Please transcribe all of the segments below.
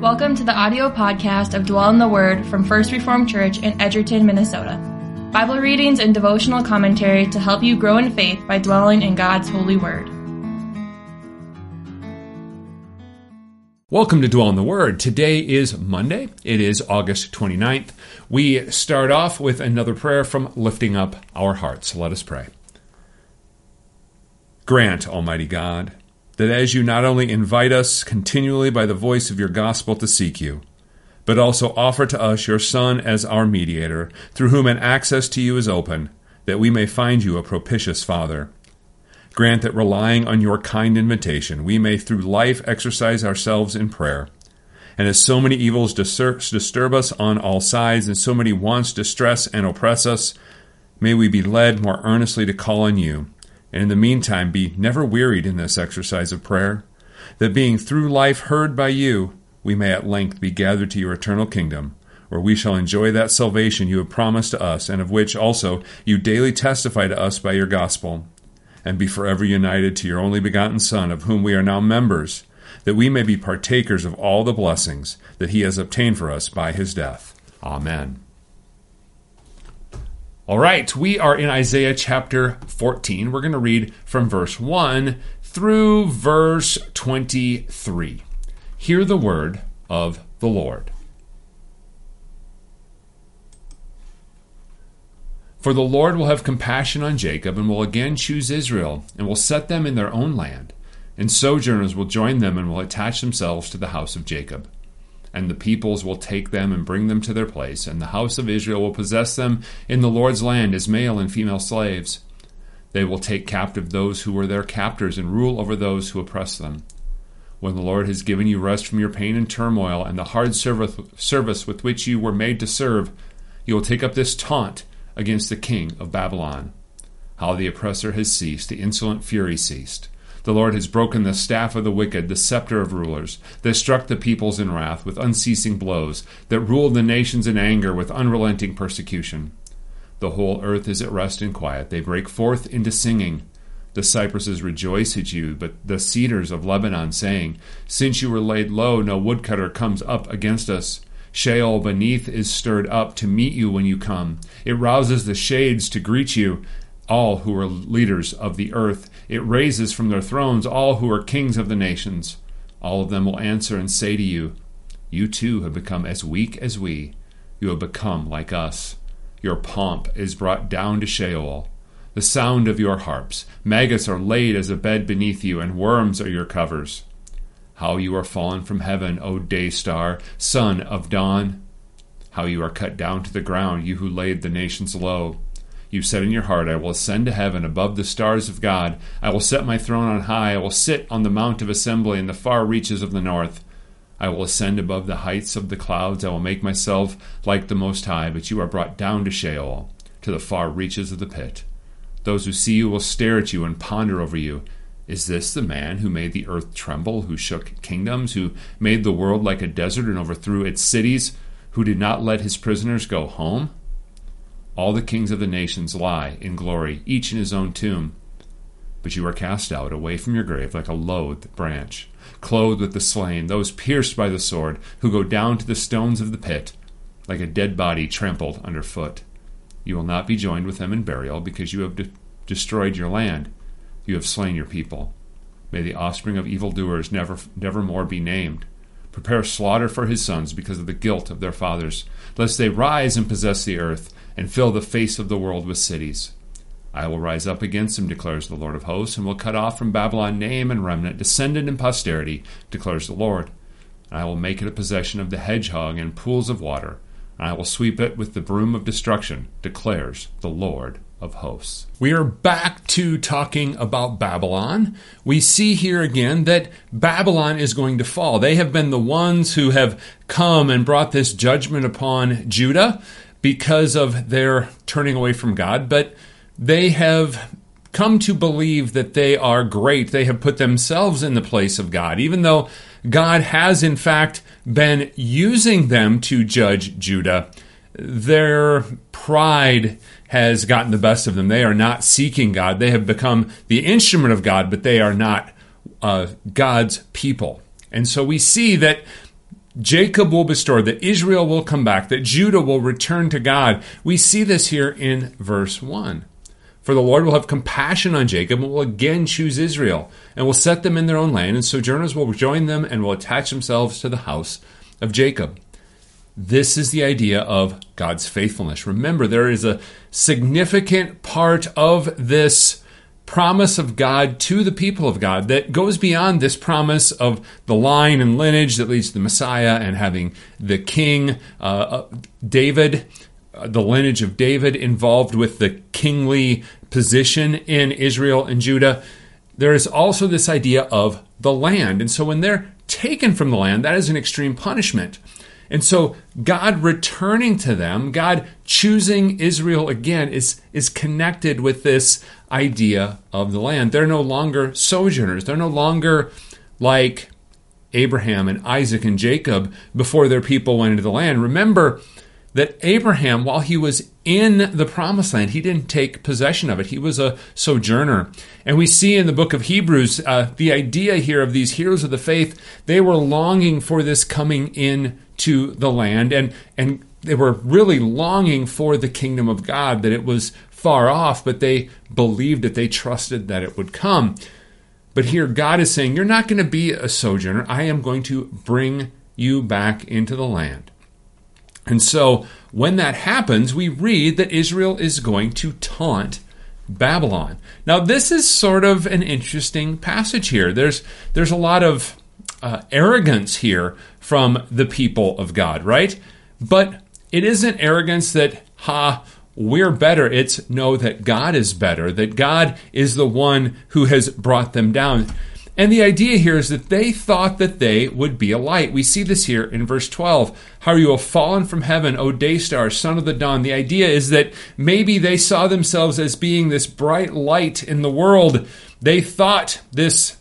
Welcome to the audio podcast of Dwell in the Word from First Reformed Church in Edgerton, Minnesota. Bible readings and devotional commentary to help you grow in faith by dwelling in God's holy word. Welcome to Dwell in the Word. Today is Monday. It is August 29th. We start off with another prayer from Lifting Up Our Hearts. Let us pray. Grant, Almighty God, that as you not only invite us continually by the voice of your gospel to seek you, but also offer to us your Son as our mediator, through whom an access to you is open, that we may find you a propitious Father. Grant that relying on your kind invitation, we may through life exercise ourselves in prayer. And as so many evils disturb us on all sides, and so many wants distress and oppress us, may we be led more earnestly to call on you and in the meantime be never wearied in this exercise of prayer, that being through life heard by you, we may at length be gathered to your eternal kingdom, where we shall enjoy that salvation you have promised to us, and of which also you daily testify to us by your gospel, and be forever united to your only begotten Son, of whom we are now members, that we may be partakers of all the blessings that he has obtained for us by his death. Amen. All right, we are in Isaiah chapter 14. We're going to read from verse 1 through verse 23. Hear the word of the Lord. For the Lord will have compassion on Jacob and will again choose Israel and will set them in their own land, and sojourners will join them and will attach themselves to the house of Jacob and the peoples will take them and bring them to their place, and the house of Israel will possess them in the Lord's land as male and female slaves. They will take captive those who were their captors and rule over those who oppress them. When the Lord has given you rest from your pain and turmoil and the hard service with which you were made to serve, you will take up this taunt against the king of Babylon. How the oppressor has ceased, the insolent fury ceased. The Lord has broken the staff of the wicked, the scepter of rulers, that struck the peoples in wrath with unceasing blows, that ruled the nations in anger with unrelenting persecution. The whole earth is at rest and quiet. They break forth into singing. The cypresses rejoice at you, but the cedars of Lebanon, saying, Since you were laid low, no woodcutter comes up against us. Sheol beneath is stirred up to meet you when you come. It rouses the shades to greet you, all who are leaders of the earth. It raises from their thrones all who are kings of the nations. All of them will answer and say to you, You too have become as weak as we. You have become like us. Your pomp is brought down to Sheol. The sound of your harps. Maggots are laid as a bed beneath you, and worms are your covers. How you are fallen from heaven, O day star, son of dawn! How you are cut down to the ground, you who laid the nations low. You said in your heart, I will ascend to heaven above the stars of God. I will set my throne on high. I will sit on the mount of assembly in the far reaches of the north. I will ascend above the heights of the clouds. I will make myself like the Most High, but you are brought down to Sheol, to the far reaches of the pit. Those who see you will stare at you and ponder over you. Is this the man who made the earth tremble, who shook kingdoms, who made the world like a desert and overthrew its cities, who did not let his prisoners go home? All the kings of the nations lie in glory, each in his own tomb. But you are cast out away from your grave like a loathed branch, clothed with the slain, those pierced by the sword, who go down to the stones of the pit, like a dead body trampled underfoot. You will not be joined with them in burial, because you have de- destroyed your land. You have slain your people. May the offspring of evildoers never, never more be named. Prepare slaughter for his sons because of the guilt of their fathers, lest they rise and possess the earth and fill the face of the world with cities. I will rise up against him, declares the Lord of hosts, and will cut off from Babylon name and remnant, descendant and posterity, declares the Lord. And I will make it a possession of the hedgehog and pools of water, and I will sweep it with the broom of destruction, declares the Lord of hosts. We are back to talking about Babylon. We see here again that Babylon is going to fall. They have been the ones who have come and brought this judgment upon Judah because of their turning away from God, but they have come to believe that they are great. They have put themselves in the place of God, even though God has, in fact, been using them to judge Judah. Their pride has gotten the best of them. They are not seeking God. They have become the instrument of God, but they are not uh, God's people. And so we see that Jacob will be restored, that Israel will come back, that Judah will return to God. We see this here in verse 1. For the Lord will have compassion on Jacob and will again choose Israel, and will set them in their own land, and sojourners will join them and will attach themselves to the house of Jacob. This is the idea of God's faithfulness. Remember, there is a significant part of this promise of God to the people of God that goes beyond this promise of the line and lineage that leads to the Messiah and having the king, uh, uh David, uh, the lineage of David involved with the kingly position in Israel and Judah. There is also this idea of the land. And so when they're taken from the land, that is an extreme punishment. And so God returning to them, God choosing Israel again, is, is connected with this idea of the land. They're no longer sojourners. They're no longer like Abraham and Isaac and Jacob before their people went into the land. Remember that Abraham, while he was in the promised land, he didn't take possession of it. He was a sojourner. And we see in the book of Hebrews uh, the idea here of these heroes of the faith, they were longing for this coming in to the land and and they were really longing for the kingdom of God that it was far off but they believed it. They trusted that it would come. But here God is saying you're not going to be a sojourner. I am going to bring you back into the land. And so when that happens we read that Israel is going to taunt Babylon. Now this is sort of an interesting passage here. There's there's a lot of uh, arrogance here from the people of God, right? But it isn't arrogance that, ha, we're better. It's know that God is better, that God is the one who has brought them down. And the idea here is that they thought that they would be a light. We see this here in verse 12. How you have fallen from heaven, O day star, son of the dawn. The idea is that maybe they saw themselves as being this bright light in the world. They thought this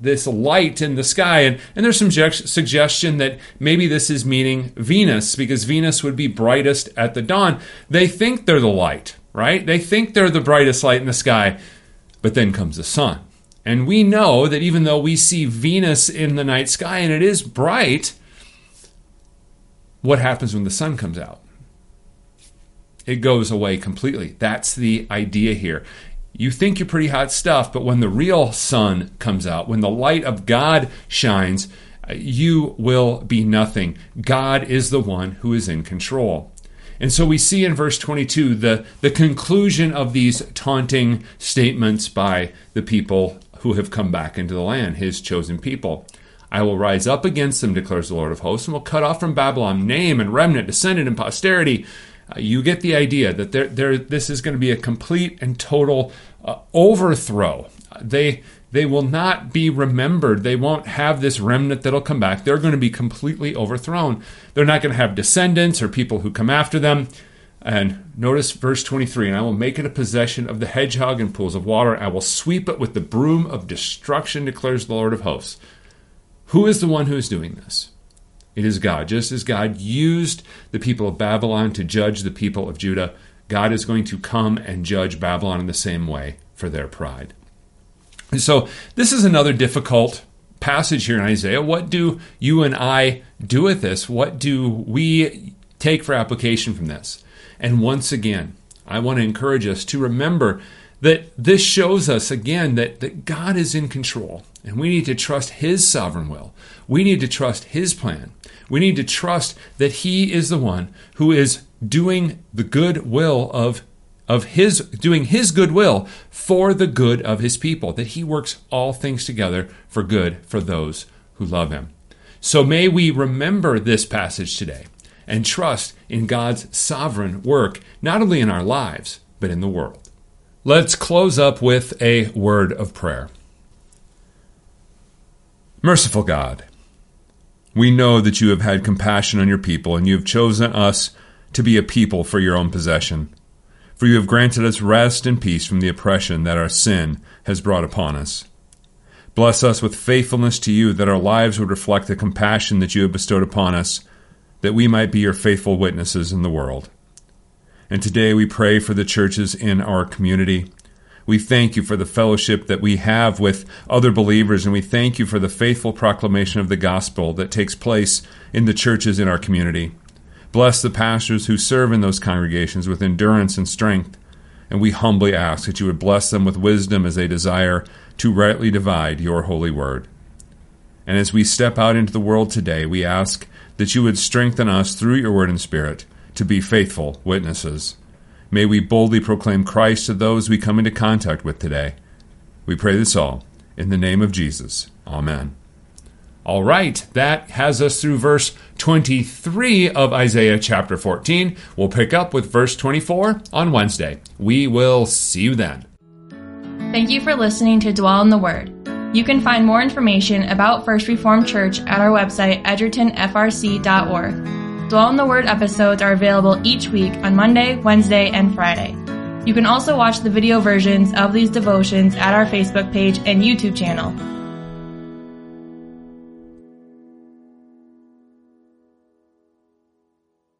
this light in the sky. And, and there's some suggestion that maybe this is meaning Venus, because Venus would be brightest at the dawn. They think they're the light, right? They think they're the brightest light in the sky. But then comes the sun. And we know that even though we see Venus in the night sky and it is bright, what happens when the sun comes out? It goes away completely. That's the idea here you think you're pretty hot stuff, but when the real sun comes out, when the light of God shines, you will be nothing. God is the one who is in control. And so we see in verse 22 the, the conclusion of these taunting statements by the people who have come back into the land, his chosen people. I will rise up against them, declares the Lord of hosts, and will cut off from Babylon name and remnant, descendant and posterity. You get the idea that this is going to be a complete and total uh, overthrow. They they will not be remembered. They won't have this remnant that'll come back. They're going to be completely overthrown. They're not going to have descendants or people who come after them. And notice verse 23 And I will make it a possession of the hedgehog and pools of water. I will sweep it with the broom of destruction, declares the Lord of hosts. Who is the one who is doing this? It is God. Just as God used the people of Babylon to judge the people of Judah, God is going to come and judge Babylon in the same way for their pride. And so, this is another difficult passage here in Isaiah. What do you and I do with this? What do we take for application from this? And once again, I want to encourage us to remember that this shows us again that, that God is in control and we need to trust His sovereign will. We need to trust His plan. We need to trust that He is the one who is doing the good will of of his doing his good will for the good of his people that he works all things together for good for those who love him so may we remember this passage today and trust in God's sovereign work not only in our lives but in the world let's close up with a word of prayer merciful God we know that you have had compassion on your people and you have chosen us to be a people for your own possession. For you have granted us rest and peace from the oppression that our sin has brought upon us. Bless us with faithfulness to you, that our lives would reflect the compassion that you have bestowed upon us, that we might be your faithful witnesses in the world. And today we pray for the churches in our community. We thank you for the fellowship that we have with other believers, and we thank you for the faithful proclamation of the gospel that takes place in the churches in our community. Bless the pastors who serve in those congregations with endurance and strength, and we humbly ask that you would bless them with wisdom as they desire to rightly divide your holy word. And as we step out into the world today, we ask that you would strengthen us through your word and spirit to be faithful witnesses. May we boldly proclaim Christ to those we come into contact with today. We pray this all in the name of Jesus. Amen. All right, that has us through verse 23 of Isaiah chapter 14. We'll pick up with verse 24 on Wednesday. We will see you then. Thank you for listening to Dwell in the Word. You can find more information about First Reformed Church at our website, edgertonfrc.org. Dwell in the Word episodes are available each week on Monday, Wednesday, and Friday. You can also watch the video versions of these devotions at our Facebook page and YouTube channel